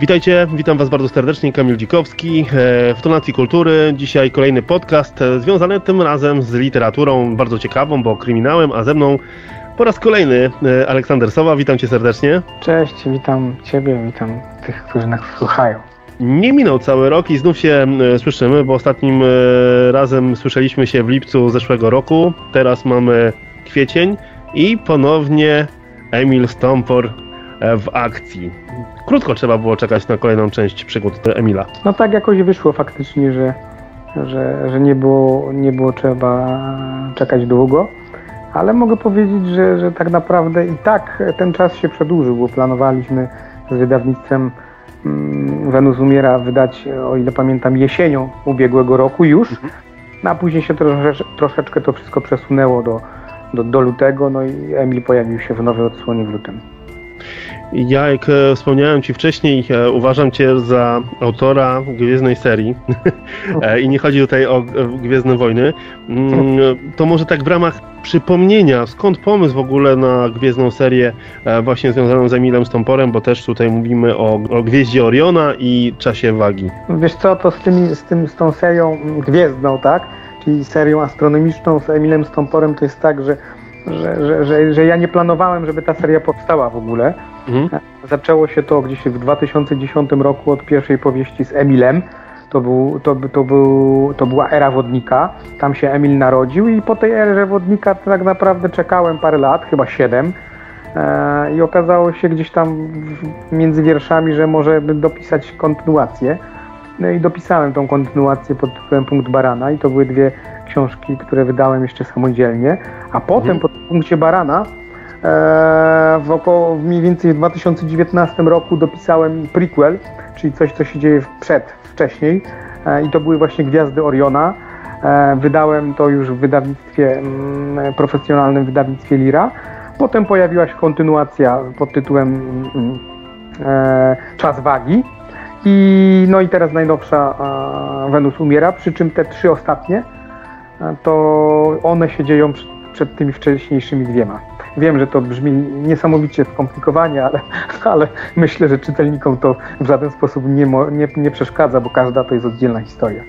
Witajcie, witam Was bardzo serdecznie, Kamil Dzikowski e, w Tonacji Kultury. Dzisiaj kolejny podcast e, związany tym razem z literaturą bardzo ciekawą, bo kryminałem, a ze mną po raz kolejny e, Aleksander Sowa. Witam Cię serdecznie. Cześć, witam Ciebie, witam tych, którzy nas słuchają. Nie minął cały rok i znów się słyszymy, bo ostatnim razem słyszeliśmy się w lipcu zeszłego roku. Teraz mamy kwiecień i ponownie Emil Stompor w akcji. Krótko trzeba było czekać na kolejną część przygód Emila. No tak jakoś wyszło faktycznie, że, że, że nie, było, nie było trzeba czekać długo, ale mogę powiedzieć, że, że tak naprawdę i tak ten czas się przedłużył, bo planowaliśmy z wydawnictwem mm, Wenus Umiera wydać, o ile pamiętam, jesienią ubiegłego roku już, mhm. no a później się trosze, troszeczkę to wszystko przesunęło do, do, do lutego, no i Emil pojawił się w nowej odsłonie w lutym. Ja, jak e, wspomniałem Ci wcześniej, e, uważam Cię za autora Gwiezdnej serii e, i nie chodzi tutaj o Gwiezdne Wojny. Mm, to może tak w ramach przypomnienia, skąd pomysł w ogóle na Gwiezdną serię właśnie związaną z Emilem Stomporem, bo też tutaj mówimy o, o Gwieździe Oriona i czasie wagi. Wiesz co, to z, tymi, z, tym, z tą serią Gwiezdną, tak? Czyli serią astronomiczną z Emilem Stomporem to jest tak, że że, że, że, że ja nie planowałem, żeby ta seria powstała w ogóle. Mhm. Zaczęło się to gdzieś w 2010 roku od pierwszej powieści z Emilem. To, był, to, to, był, to była era wodnika. Tam się Emil narodził i po tej erze wodnika tak naprawdę czekałem parę lat, chyba siedem. E, I okazało się gdzieś tam między wierszami, że może dopisać kontynuację. No i dopisałem tą kontynuację pod tytułem Punkt Barana i to były dwie książki, które wydałem jeszcze samodzielnie, a potem mhm. po punkcie Barana w około mniej więcej w 2019 roku dopisałem prequel, czyli coś, co się dzieje przed, wcześniej e, i to były właśnie Gwiazdy Oriona. E, wydałem to już w wydawnictwie, mm, profesjonalnym wydawnictwie Lira. Potem pojawiła się kontynuacja pod tytułem mm, e, Czas Wagi. I, no i teraz najnowsza Wenus umiera, przy czym te trzy ostatnie to one się dzieją przed tymi wcześniejszymi dwiema. Wiem, że to brzmi niesamowicie skomplikowanie, ale, ale myślę, że czytelnikom to w żaden sposób nie, nie, nie przeszkadza, bo każda to jest oddzielna historia.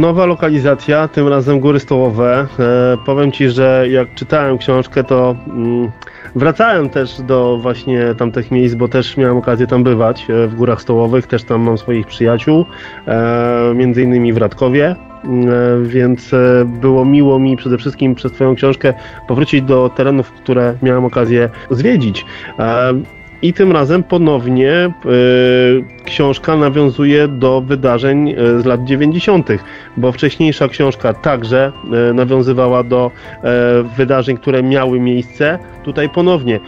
Nowa lokalizacja, tym razem Góry Stołowe. E, powiem Ci, że jak czytałem książkę, to mm, wracałem też do właśnie tamtych miejsc, bo też miałem okazję tam bywać e, w Górach Stołowych, też tam mam swoich przyjaciół, e, między innymi w Radkowie. E, więc e, było miło mi przede wszystkim przez Twoją książkę powrócić do terenów, które miałem okazję zwiedzić. E, I tym razem ponownie książka nawiązuje do wydarzeń z lat 90., bo wcześniejsza książka także nawiązywała do wydarzeń, które miały miejsce. Tutaj ponownie.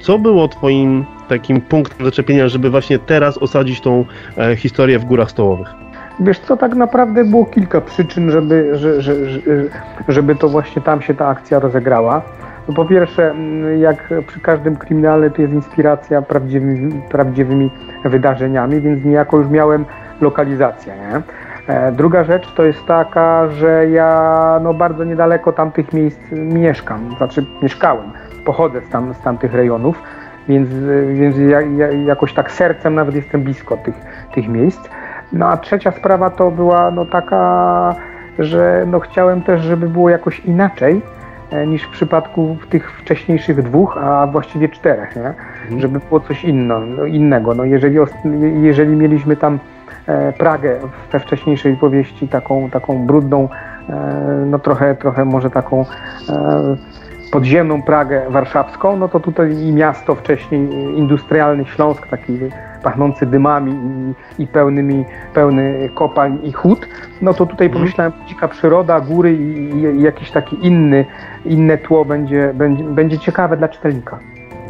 Co było Twoim takim punktem zaczepienia, żeby właśnie teraz osadzić tą historię w Górach Stołowych? Wiesz co, tak naprawdę było kilka przyczyn, żeby, że, że, żeby to właśnie tam się ta akcja rozegrała. No po pierwsze, mm, jak przy każdym kryminale, to jest inspiracja prawdziwymi, prawdziwymi wydarzeniami, więc niejako już miałem lokalizację. Nie? E, druga rzecz to jest taka, że ja no, bardzo niedaleko tamtych miejsc mieszkam, znaczy mieszkałem, pochodzę z, tam, z tamtych rejonów, więc, więc ja, ja jakoś tak sercem nawet jestem blisko tych, tych miejsc. No a trzecia sprawa to była no taka, że no chciałem też, żeby było jakoś inaczej e, niż w przypadku tych wcześniejszych dwóch, a właściwie czterech, nie? Mhm. żeby było coś inno, no, innego. No jeżeli, jeżeli mieliśmy tam e, Pragę we wcześniejszej powieści taką, taką brudną, e, no trochę, trochę może taką podziemną Pragę warszawską, no to tutaj i miasto wcześniej industrialny Śląsk, taki pachnący dymami i, i pełnymi, pełny kopalń i hut, no to tutaj mhm. pomyślałem, dzika przyroda, góry i, i jakiś taki inny, inne tło będzie, będzie, będzie ciekawe dla czytelnika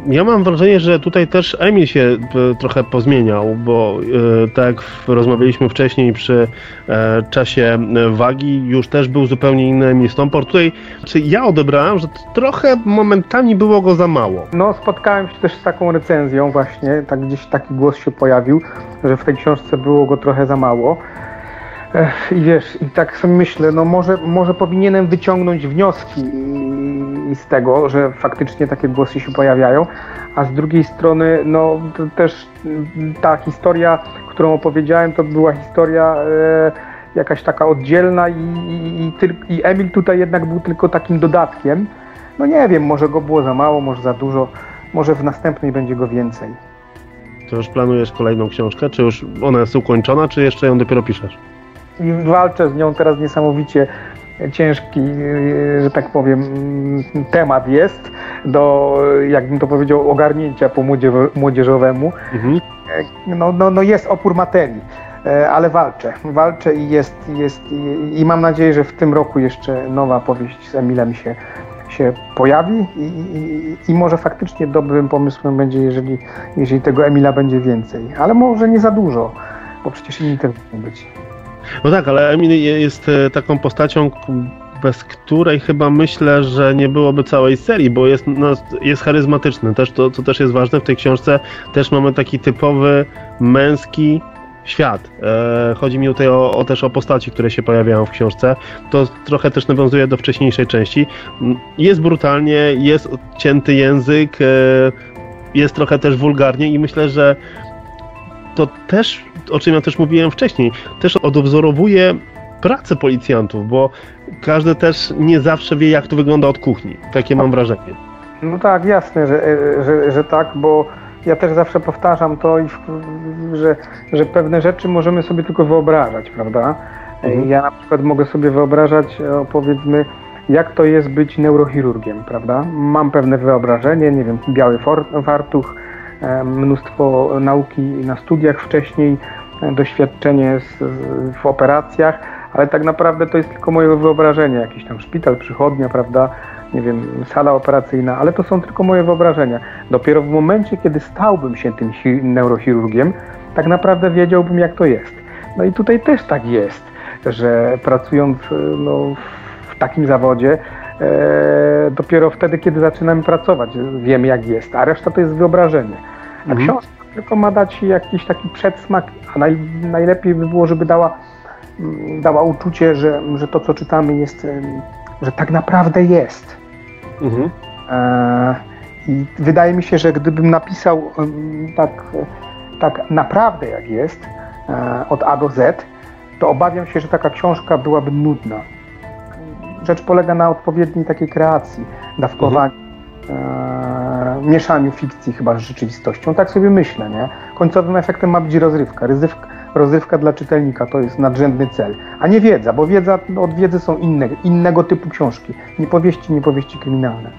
ja mam wrażenie, że tutaj też Emil się e, trochę pozmieniał, bo e, tak jak rozmawialiśmy wcześniej przy e, czasie wagi, już też był zupełnie inny Emil Stompor. Tutaj czy ja odebrałem, że trochę momentami było go za mało. No, spotkałem się też z taką recenzją właśnie, tak gdzieś taki głos się pojawił, że w tej książce było go trochę za mało. I wiesz, i tak sobie myślę, no może, może powinienem wyciągnąć wnioski z tego, że faktycznie takie głosy się pojawiają, a z drugiej strony, no też ta historia, którą opowiedziałem, to była historia e, jakaś taka oddzielna i, i, i Emil tutaj jednak był tylko takim dodatkiem. No nie wiem, może go było za mało, może za dużo, może w następnej będzie go więcej. To już planujesz kolejną książkę? Czy już ona jest ukończona, czy jeszcze ją dopiero piszesz? I walczę z nią teraz niesamowicie ciężki, że tak powiem, temat jest do, jakbym to powiedział, ogarnięcia po młodzieżowemu. Mhm. No, no, no jest opór materii, ale walczę. Walczę i jest, jest i mam nadzieję, że w tym roku jeszcze nowa powieść z Emilem się się pojawi i, i, i, może faktycznie dobrym pomysłem będzie, jeżeli, jeżeli tego Emila będzie więcej. Ale może nie za dużo, bo przecież inni też mogą być. No tak, ale Emil jest e, taką postacią, bez której chyba myślę, że nie byłoby całej serii, bo jest, no, jest charyzmatyczny. Też to, co też jest ważne w tej książce, też mamy taki typowy męski świat. E, chodzi mi tutaj o, o, też o postaci, które się pojawiają w książce. To trochę też nawiązuje do wcześniejszej części. Jest brutalnie, jest odcięty język, e, jest trochę też wulgarnie i myślę, że to też, o czym ja też mówiłem wcześniej, też odwzorowuje pracę policjantów, bo każdy też nie zawsze wie, jak to wygląda od kuchni. Takie mam wrażenie. No tak, jasne, że, że, że tak, bo ja też zawsze powtarzam to, że, że pewne rzeczy możemy sobie tylko wyobrażać, prawda? Mhm. Ja na przykład mogę sobie wyobrażać, powiedzmy, jak to jest być neurochirurgiem, prawda? Mam pewne wyobrażenie, nie wiem, biały fartuch, e, mnóstwo nauki na studiach wcześniej, e, doświadczenie w operacjach, ale tak naprawdę to jest tylko moje wyobrażenie, jakiś tam szpital, przychodnia, prawda? nie wiem, sala operacyjna, ale to są tylko moje wyobrażenia. Dopiero w momencie, kiedy stałbym się tym neurochirurgiem, tak naprawdę wiedziałbym, jak to jest. No i tutaj też tak jest, że pracując no, w takim zawodzie, e, dopiero wtedy, kiedy zaczynamy pracować, wiemy, jak jest, a reszta to jest wyobrażenie. A mhm. książka tylko ma dać jakiś taki przedsmak, a naj, najlepiej by było, żeby dała, dała uczucie, że, że to, co czytamy, jest, że tak naprawdę jest. Mhm. E, I wydaje mi się, że gdybym napisał tak, tak naprawdę jak jest, e, od A do Z, to obawiam się, że taka książka byłaby nudna. Rzecz polega na odpowiedniej takiej kreacji, dawkowaniu. E, mieszaniu fikcji chyba z rzeczywistością. Tak sobie myślę, nie? Końcowym efektem ma być rozrywka. Rozrywka, rozrywka dla czytelnika to jest nadrzędny cel, a nie wiedza, bo wiedza, od wiedzy są inne, innego typu książki, nie powieści, nie powieści kryminalne.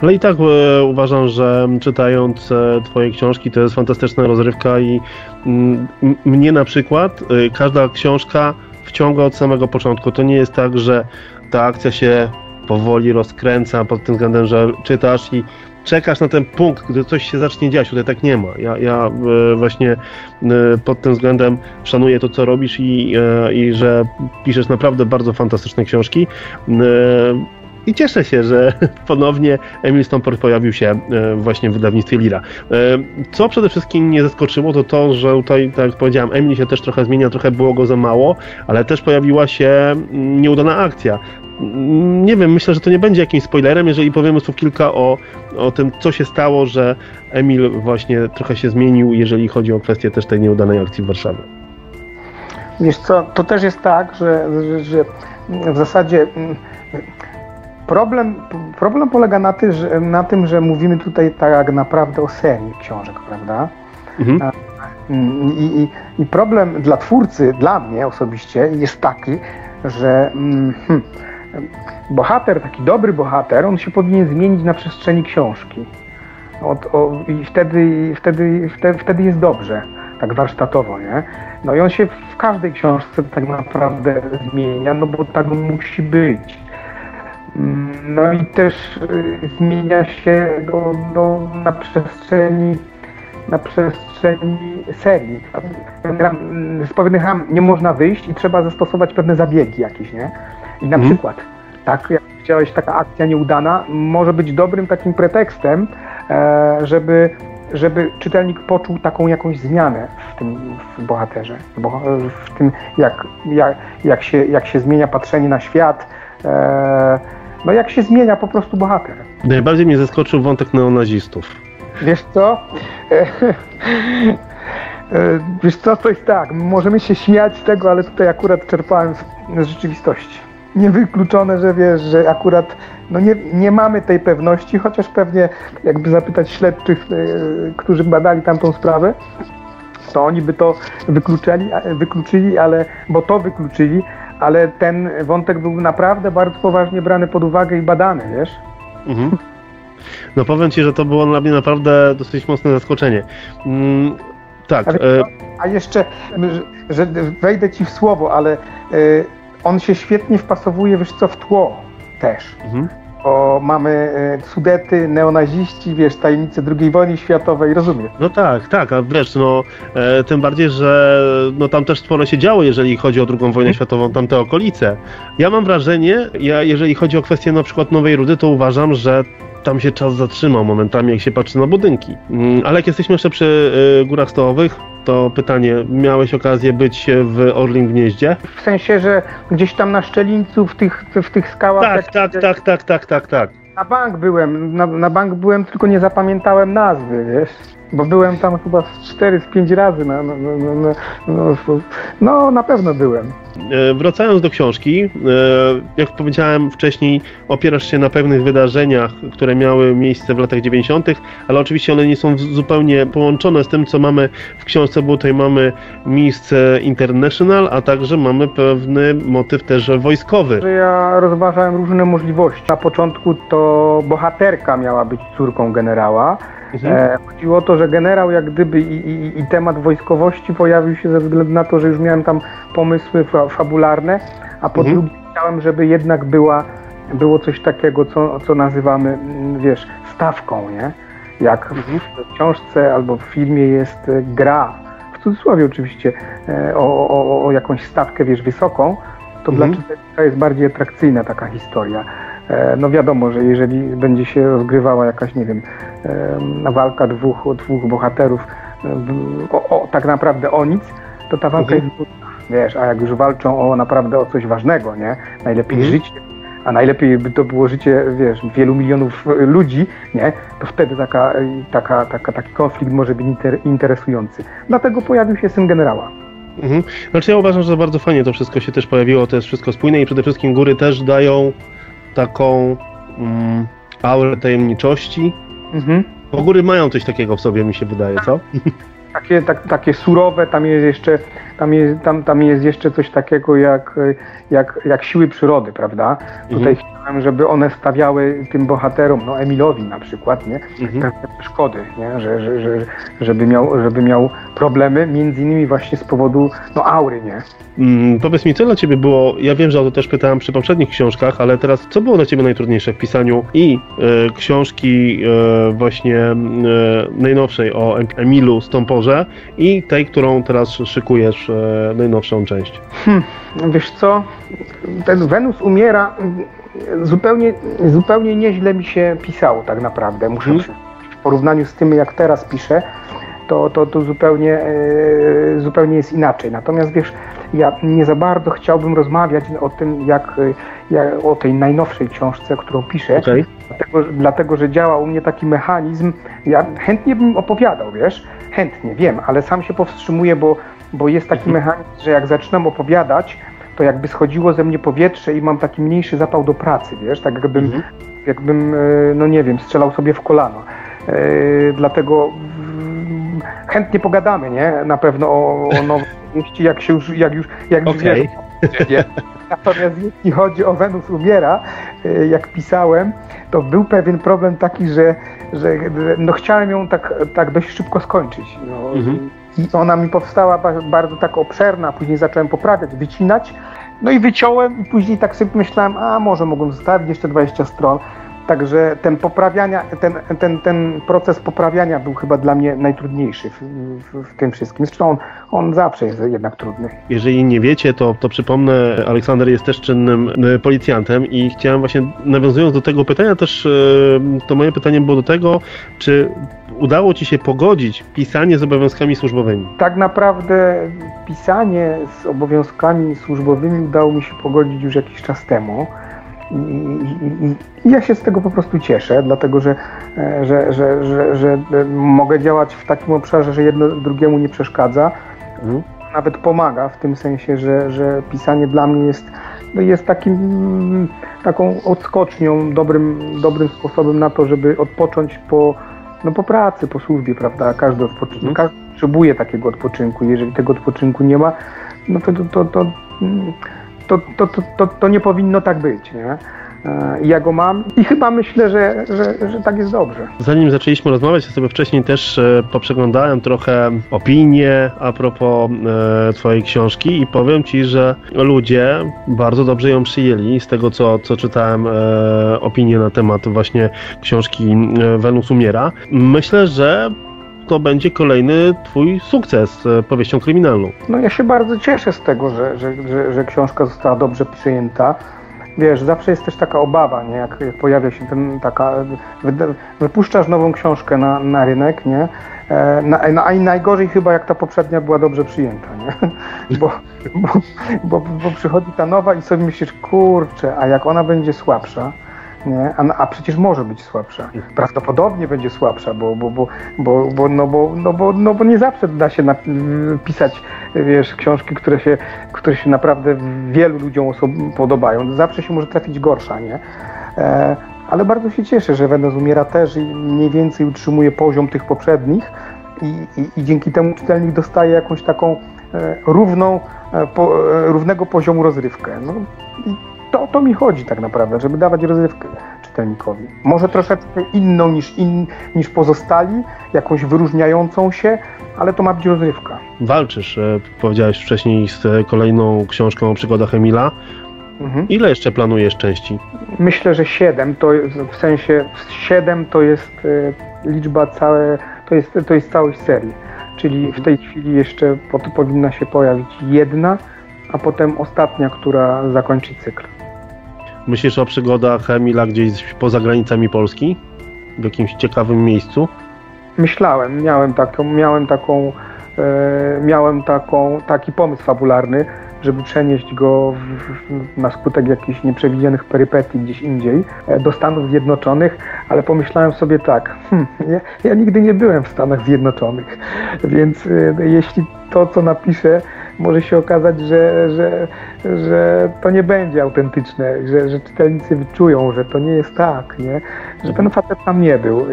Ale i tak e, uważam, że czytając e, Twoje książki to jest fantastyczna rozrywka i mm, mnie na przykład e, każda książka wciąga od samego początku. To nie jest tak, że ta akcja się powoli rozkręca pod tym względem, że czytasz i czekasz na ten punkt, gdy coś się zacznie dziać. Tutaj tak nie ma. Ja, ja e, właśnie e, pod tym względem szanuję to, co robisz i, e, i że piszesz naprawdę bardzo fantastyczne książki. I cieszę się, że ponownie Emil Stomport pojawił się właśnie w wydawnictwie Lira. Co przede wszystkim mnie zaskoczyło, to to, że tutaj, tak jak powiedziałem, Emil się też trochę zmienia, trochę było go za mało, ale też pojawiła się nieudana akcja nie wiem, myślę, że to nie będzie jakimś spoilerem, jeżeli powiemy słów kilka o, o tym, co się stało, że Emil właśnie trochę się zmienił, jeżeli chodzi o kwestię też tej nieudanej akcji w Warszawie. Wiesz co, to też jest tak, że, że, że w zasadzie mm, problem, problem polega na, ty, że, na tym, że mówimy tutaj tak naprawdę o serii książek, prawda? Mhm. Mm, I, i, I problem dla twórcy, dla mnie osobiście, jest taki, że hmm, bohater, taki dobry bohater, on się powinien zmienić na przestrzeni książki. Od, o, I wtedy, wtedy, wtedy, wtedy jest dobrze, tak warsztatowo, nie? No i on się w każdej książce tak naprawdę zmienia, no bo tak musi być. No i też y, zmienia się go no, na przestrzeni na przestrzeni serii. Z pewnych ram nie można wyjść i trzeba zastosować pewne zabiegi jakieś, nie? I na mhm. przykład, tak, jak chciałeś, taka akcja nieudana może być dobrym takim pretekstem, e, żeby, żeby czytelnik poczuł taką jakąś zmianę w tym w bohaterze, w tym, jak, jak, jak, się, jak się zmienia patrzenie na świat, e, no jak się zmienia po prostu bohater. Najbardziej mnie zaskoczył wątek neonazistów. Wiesz co? Wiesz co, to jest tak, możemy się śmiać z tego, ale tutaj akurat czerpałem z rzeczywistości. Niewykluczone, że wiesz, że akurat no nie, nie mamy tej pewności, chociaż pewnie jakby zapytać śledczych, którzy badali tamtą sprawę, to oni by to wykluczyli, wykluczyli, ale, bo to wykluczyli, ale ten wątek był naprawdę bardzo poważnie brany pod uwagę i badany, wiesz? Mhm. No powiem Ci, że to było dla mnie naprawdę dosyć mocne zaskoczenie. Mm, tak. A, e... a jeszcze, że wejdę Ci w słowo, ale y, on się świetnie wpasowuje, wiesz co, w tło też. Mhm o mamy e, Sudety, neonaziści, wiesz, tajemnice II wojny światowej, rozumiesz? No tak, tak, a wiesz, no e, tym bardziej, że no tam też sporo się działo, jeżeli chodzi o II wojnę hmm. światową, tamte okolice. Ja mam wrażenie, ja, jeżeli chodzi o kwestię na przykład Nowej Rudy, to uważam, że tam się czas zatrzymał momentami, jak się patrzy na budynki. Mm, ale jak jesteśmy jeszcze przy y, Górach Stołowych, to pytanie, miałeś okazję być w Orlim Gnieździe? W sensie, że gdzieś tam na Szczelińcu, w tych, w tych skałach... Tak, tak, tak, tak, tak, tak, tak. Na bank byłem, na, na bank byłem, tylko nie zapamiętałem nazwy, wiesz? Bo byłem tam chyba 4 z 5 razy. No, no, no, no, no, na pewno byłem. E, wracając do książki, e, jak powiedziałem wcześniej, opierasz się na pewnych wydarzeniach, które miały miejsce w latach 90., ale oczywiście one nie są zupełnie połączone z tym, co mamy w książce, bo tutaj mamy miejsce International, a także mamy pewny motyw też wojskowy. Ja rozważałem różne możliwości. Na początku to bohaterka miała być córką generała. Mhm. E, chodziło o to, że generał jak gdyby i, i, i, temat wojskowości pojawił się ze względu na to, że już miałem tam pomysły fa fabularne, a po mhm. drugie chciałem, żeby jednak była, było coś takiego, co, co nazywamy, mm, wiesz, stawką, nie? Jak mhm. w książce albo w filmie jest e, gra, w cudzysłowie oczywiście, e, o, o, o jakąś stawkę, wiesz, wysoką, to mhm. dla czytelnika jest bardziej atrakcyjna taka historia. E, no wiadomo, że jeżeli będzie się rozgrywała jakaś, nie wiem, walka dwóch, dwóch bohaterów o, o, tak naprawdę o nic, to ta walka mhm. jest wiesz, a jak już walczą o naprawdę o coś ważnego, nie? Najlepiej mhm. życie, a najlepiej by to było życie, wiesz, wielu milionów ludzi, nie? To wtedy taka, taka, taka, taki konflikt może być inter, interesujący. Dlatego pojawił się syn generała. Mhm. Znaczy ja uważam, że bardzo fajnie to wszystko się też pojawiło, to jest wszystko spójne i przede wszystkim góry też dają taką mm, aurę tajemniczości. Mhm. Bo góry mają coś takiego w sobie, mi się wydaje, co? Takie, tak, takie surowe, tam jest jeszcze tam jest, tam, tam jest jeszcze coś takiego jak, jak, jak siły przyrody, prawda? Mhm. Tutaj chciałem, żeby one stawiały tym bohaterom, no Emilowi na przykład, nie? Mhm. Pewne przeszkody, nie? Że, że, że, żeby, miał, żeby miał problemy, między innymi właśnie z powodu no, aury, nie? Mm, powiedz mi, co dla Ciebie było, ja wiem, że o to też pytałem przy poprzednich książkach, ale teraz co było dla Ciebie najtrudniejsze w pisaniu i e, książki e, właśnie e, najnowszej o Emilu Stomporze i tej, którą teraz szykujesz e, najnowszą część? Hmm, wiesz co, ten Wenus umiera zupełnie, zupełnie nieźle mi się pisało tak naprawdę, muszę hmm. w porównaniu z tym, jak teraz piszę, to, to, to zupełnie, e, zupełnie jest inaczej. Natomiast wiesz, ja nie za bardzo chciałbym rozmawiać o tym, jak, jak o tej najnowszej książce, którą piszę, okay. dlatego, dlatego, że działa u mnie taki mechanizm, ja chętnie bym opowiadał, wiesz, chętnie, wiem, ale sam się powstrzymuję, bo, bo jest taki mhm. mechanizm, że jak zaczynam opowiadać, to jakby schodziło ze mnie powietrze i mam taki mniejszy zapał do pracy, wiesz, tak jakbym, mhm. jakbym e, no nie wiem, strzelał sobie w kolano. Yy, dlatego chętnie pogadamy, nie? Na pewno o, o nowej wieści, jak się już, jak już, jak już okay. Natomiast jeśli chodzi o Wenus umiera, e, jak pisałem, to był pewien problem taki, że, że no chciałem ją tak, tak dość szybko skończyć. No. Mhm. I ona mi powstała bardzo tak obszerna, później zacząłem poprawiać, wycinać, no i wyciąłem i później tak sobie myślałem, a może mogłem zostawić jeszcze 20 stron, Także ten poprawiania, ten, ten, ten proces poprawiania był chyba dla mnie najtrudniejszy w, w, w, tym wszystkim. Zresztą on, on zawsze jest jednak trudny. Jeżeli nie wiecie, to, to przypomnę, Aleksander jest też czynnym e, policjantem i chciałem właśnie, nawiązując do tego pytania, też e, to moje pytanie było do tego, czy udało Ci się pogodzić pisanie z obowiązkami służbowymi? Tak naprawdę pisanie z obowiązkami służbowymi udało mi się pogodzić już jakiś czas temu. i, i, i, ja się z tego po prostu cieszę, dlatego że, że, że, że, że mogę działać w takim obszarze, że jedno drugiemu nie przeszkadza. Mhm. Nawet pomaga w tym sensie, że, że pisanie dla mnie jest, no jest takim, taką odskocznią, dobrym, dobrym sposobem na to, żeby odpocząć po, no po pracy, po służbie, prawda? Każdy, odpoczy- mhm. każdy potrzebuje takiego odpoczynku. Jeżeli tego odpoczynku nie ma, no to, to, to, to to, to, to, to, to nie powinno tak być. Nie? E, ja go mam i chyba myślę, że, że, że tak jest dobrze. Zanim zaczęliśmy rozmawiać, ja sobie wcześniej też e, poprzeglądałem trochę opinie a propos e, Twojej książki i powiem Ci, że ludzie bardzo dobrze ją przyjęli. Z tego co, co czytałem e, opinie na temat właśnie książki e, Wenus umiera. Myślę, że to będzie kolejny twój sukces z powieścią kryminalną. No ja się bardzo cieszę z tego, że, że, że, że książka została dobrze przyjęta. Wiesz, zawsze jest też taka obawa, nie? Jak, pojawia się ten taka. Wypuszczasz nową książkę na, na rynek, nie? E, na, na, a najgorzej chyba jak ta poprzednia była dobrze przyjęta, nie? Bo, bo, bo, bo przychodzi ta nowa i sobie myślisz, kurczę, a jak ona będzie słabsza, nie? A, a, przecież może być słabsza. Prawdopodobnie będzie słabsza, bo, bo, bo, bo, bo, no, bo, no, bo, no, bo nie zawsze da się pisać wiesz, książki, które się, które się naprawdę wielu ludziom podobają. Zawsze się może trafić gorsza, nie? E, ale bardzo się cieszę, że Wenus umiera też i mniej więcej utrzymuje poziom tych poprzednich i, i, i dzięki temu czytelnik dostaje jakąś taką e, równą, e, po, e, równego poziomu rozrywkę. No, to o to mi chodzi tak naprawdę, żeby dawać rozrywkę czytelnikowi. Może troszeczkę inną niż, in, niż pozostali, jakąś wyróżniającą się, ale to ma być rozrywka. Walczysz, e, powiedziałeś wcześniej, z kolejną książką o przygodach Emila. Mhm. Ile jeszcze planujesz części? Myślę, że siedem, to w sensie siedem to jest e, liczba całe, to jest, to jest całość serii. Czyli w tej chwili jeszcze powinna się pojawić jedna, a potem ostatnia, która zakończy cykl. Myślisz o przygodach Emila gdzieś poza granicami Polski? W jakimś ciekawym miejscu? Myślałem, miałem taką, miałem taką, e, miałem taką, taki pomysł fabularny, żeby przenieść go w, w, na skutek jakichś nieprzewidzianych perypetii gdzieś indziej e, do Stanów Zjednoczonych, ale pomyślałem sobie tak, hmm, ja, ja, nigdy nie byłem w Stanach Zjednoczonych, więc e, jeśli to, co napiszę, może się okazać, że, że, że to nie będzie autentyczne, że, że czytelnicy wyczują, że to nie jest tak, nie? że ten facet tam nie był.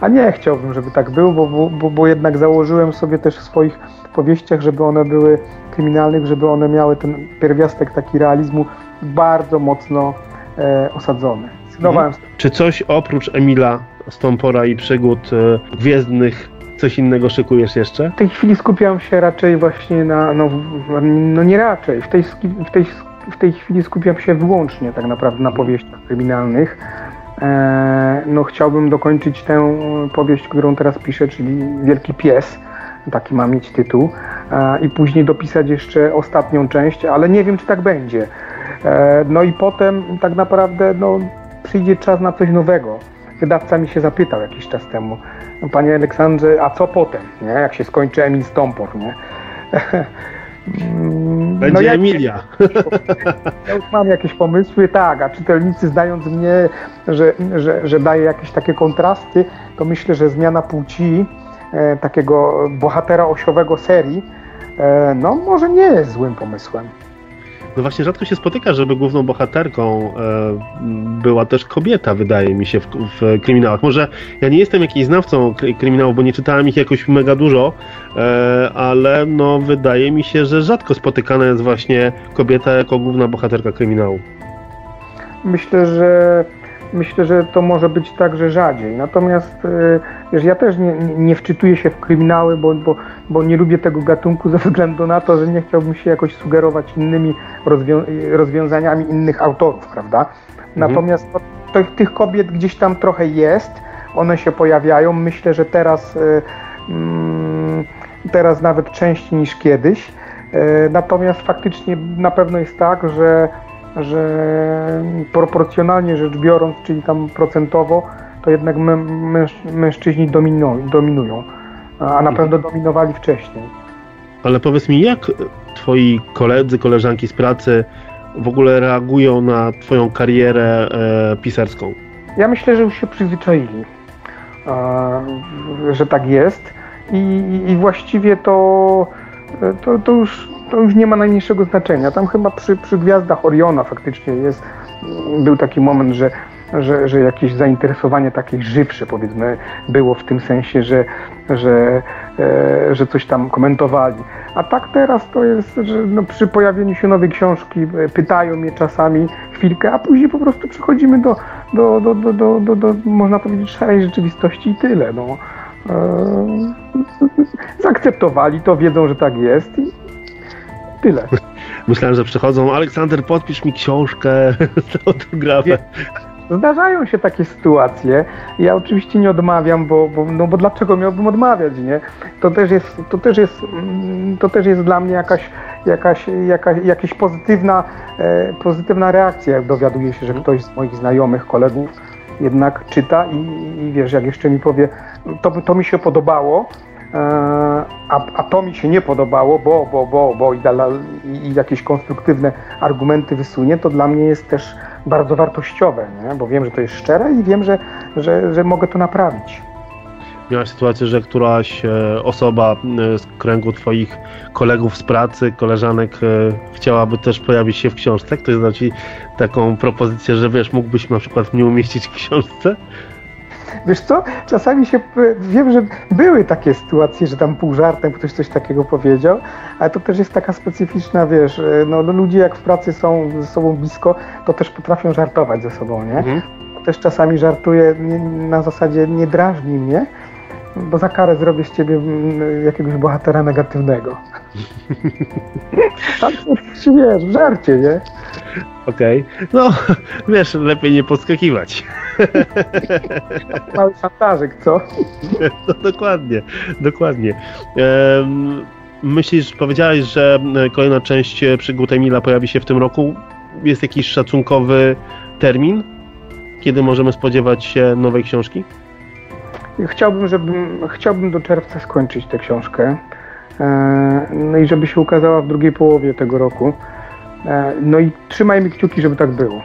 A nie chciałbym, żeby tak było, bo, bo, bo jednak założyłem sobie też w swoich powieściach, żeby one były kryminalnych, żeby one miały ten pierwiastek taki realizmu bardzo mocno e, osadzony. Mhm. Czy coś oprócz Emila Stompora i przygód e, gwiezdnych Coś innego szykujesz jeszcze? W tej chwili skupiam się raczej właśnie na, no, no nie raczej, w tej, w, tej, w tej chwili skupiam się wyłącznie tak naprawdę na powieściach kryminalnych. E, no chciałbym dokończyć tę powieść, którą teraz piszę, czyli Wielki Pies, taki ma mieć tytuł, e, i później dopisać jeszcze ostatnią część, ale nie wiem, czy tak będzie. E, no i potem tak naprawdę no, przyjdzie czas na coś nowego. Wydawca mi się zapytał jakiś czas temu, no, panie Aleksandrze, a co potem, nie? jak się skończy Emil Stompor, nie? Będzie no ja, Emilia. Ja już mam jakieś pomysły, tak, a czytelnicy znając mnie, że, że, że daje jakieś takie kontrasty, to myślę, że zmiana płci e, takiego bohatera osiowego serii, e, no może nie jest złym pomysłem. No właśnie rzadko się spotyka, żeby główną bohaterką e, była też kobieta, wydaje mi się, w, w, kryminałach. Może ja nie jestem jakimś znawcą kryminałów, bo nie czytałem ich jakoś mega dużo, e, ale no wydaje mi się, że rzadko spotykana jest właśnie kobieta jako główna bohaterka kryminału. Myślę, że myślę, że to może być także rzadziej. Natomiast e, wiesz, ja też nie, nie wczytuję się w kryminały, bo, bo, bo nie lubię tego gatunku ze względu na to, że nie chciałbym się jakoś sugerować innymi rozwią rozwiązaniami innych autorów, prawda? Mhm. Natomiast to, to, tych kobiet gdzieś tam trochę jest, one się pojawiają. Myślę, że teraz, e, mm, teraz nawet częściej niż kiedyś. E, natomiast faktycznie na pewno jest tak, że że proporcjonalnie rzecz biorąc, czyli tam procentowo, to jednak mężczyźni dominują, a na mhm. pewno dominowali wcześniej. Ale powiedz mi, jak twoi koledzy, koleżanki z pracy w ogóle reagują na Twoją karierę e, pisarską? Ja myślę, że już się przyzwyczaili, że tak jest i, i właściwie to, to, to, już, to już nie ma najmniejszego znaczenia. Tam chyba przy, przy Gwiazdach Oriona faktycznie jest, był taki moment, że że, że jakieś zainteresowanie takie żywsze powiedzmy było w tym sensie, że, że, e, że coś tam komentowali. A tak teraz to jest, że no, przy pojawieniu się nowej książki e, pytają mnie czasami chwilkę, a później po prostu przechodzimy do, do, do, do, do, do, do można powiedzieć, szarej rzeczywistości i tyle. No. E, zaakceptowali to, wiedzą, że tak jest i tyle. Myślałem, że przychodzą, Aleksander, podpisz mi książkę z autografem. Zdarzają się takie sytuacje. Ja oczywiście nie odmawiam, bo, bo, no bo dlaczego miałbym odmawiać, nie? To też jest, to też jest, mm, to też jest dla mnie jakaś, jakaś, jakaś, jakaś pozytywna, e, pozytywna reakcja, jak dowiaduję się, że ktoś z moich znajomych, kolegów jednak czyta i, i wiesz, jak jeszcze mi powie, to, to mi się podobało, a, a to mi się nie podobało, bo, bo, bo, bo i, i, i jakieś konstruktywne argumenty wysunie, to dla mnie jest też bardzo wartościowe, nie? bo wiem, że to jest szczere i wiem, że, że, że mogę to naprawić. Miałaś sytuację, że któraś e, osoba e, z kręgu Twoich kolegów z pracy, koleżanek e, chciałaby też pojawić się w książce? Ktoś da Ci taką propozycję, że wiesz, mógłbyś na przykład mnie umieścić w książce? Wiesz co, czasami się, wiem, że były takie sytuacje, że tam pół żartem ktoś coś takiego powiedział, ale to też jest taka specyficzna, wiesz, no, no ludzie jak w pracy są ze sobą blisko, to też potrafią żartować ze sobą, nie? Mhm. Też czasami żartuję na zasadzie nie drażni mnie, bo za karę zrobię z ciebie mm, jakiegoś bohatera negatywnego. tak, wiesz, w żarcie, nie? Okej. Okay. No, wiesz, lepiej nie podskakiwać. Mały szantażyk, co? No, dokładnie, dokładnie. Um, myślisz, powiedziałeś, że kolejna część przygód Emila pojawi się w tym roku. Jest jakiś szacunkowy termin, kiedy możemy spodziewać się nowej książki? Chciałbym, żebym, chciałbym do czerwca skończyć tę książkę. E, no i żeby się ukazała w drugiej połowie tego roku. E, no i trzymajmy kciuki, żeby tak było.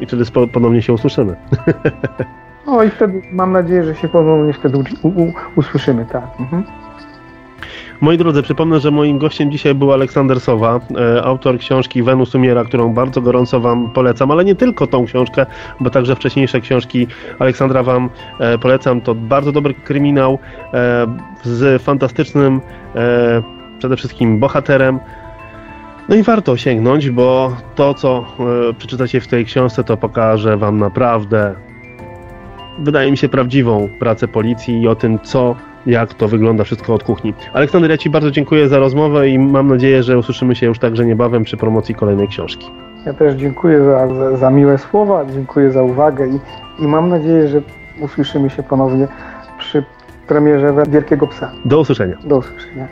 I wtedy ponownie się usłyszymy. No i wtedy mam nadzieję, że się ponownie wtedy usłyszymy, tak. Mhm. Moi drodzy, przypomnę, że moim gościem dzisiaj był Aleksander Sowa, e, autor książki Wenus umiera, którą bardzo gorąco Wam polecam, ale nie tylko tą książkę, bo także wcześniejsze książki Aleksandra Wam e, polecam. To bardzo dobry kryminał z fantastycznym przede wszystkim bohaterem. No i warto sięgnąć, bo to, co przeczytacie w tej książce, to pokaże Wam naprawdę, wydaje mi się, prawdziwą pracę policji i o tym, co jak to wygląda wszystko od kuchni. Aleksander, ja Ci bardzo dziękuję za rozmowę i mam nadzieję, że usłyszymy się już także niebawem przy promocji kolejnej książki. Ja też dziękuję za, za, za miłe słowa, dziękuję za uwagę i, i mam nadzieję, że usłyszymy się ponownie przy premierze Wielkiego Psa. Do usłyszenia. Do usłyszenia.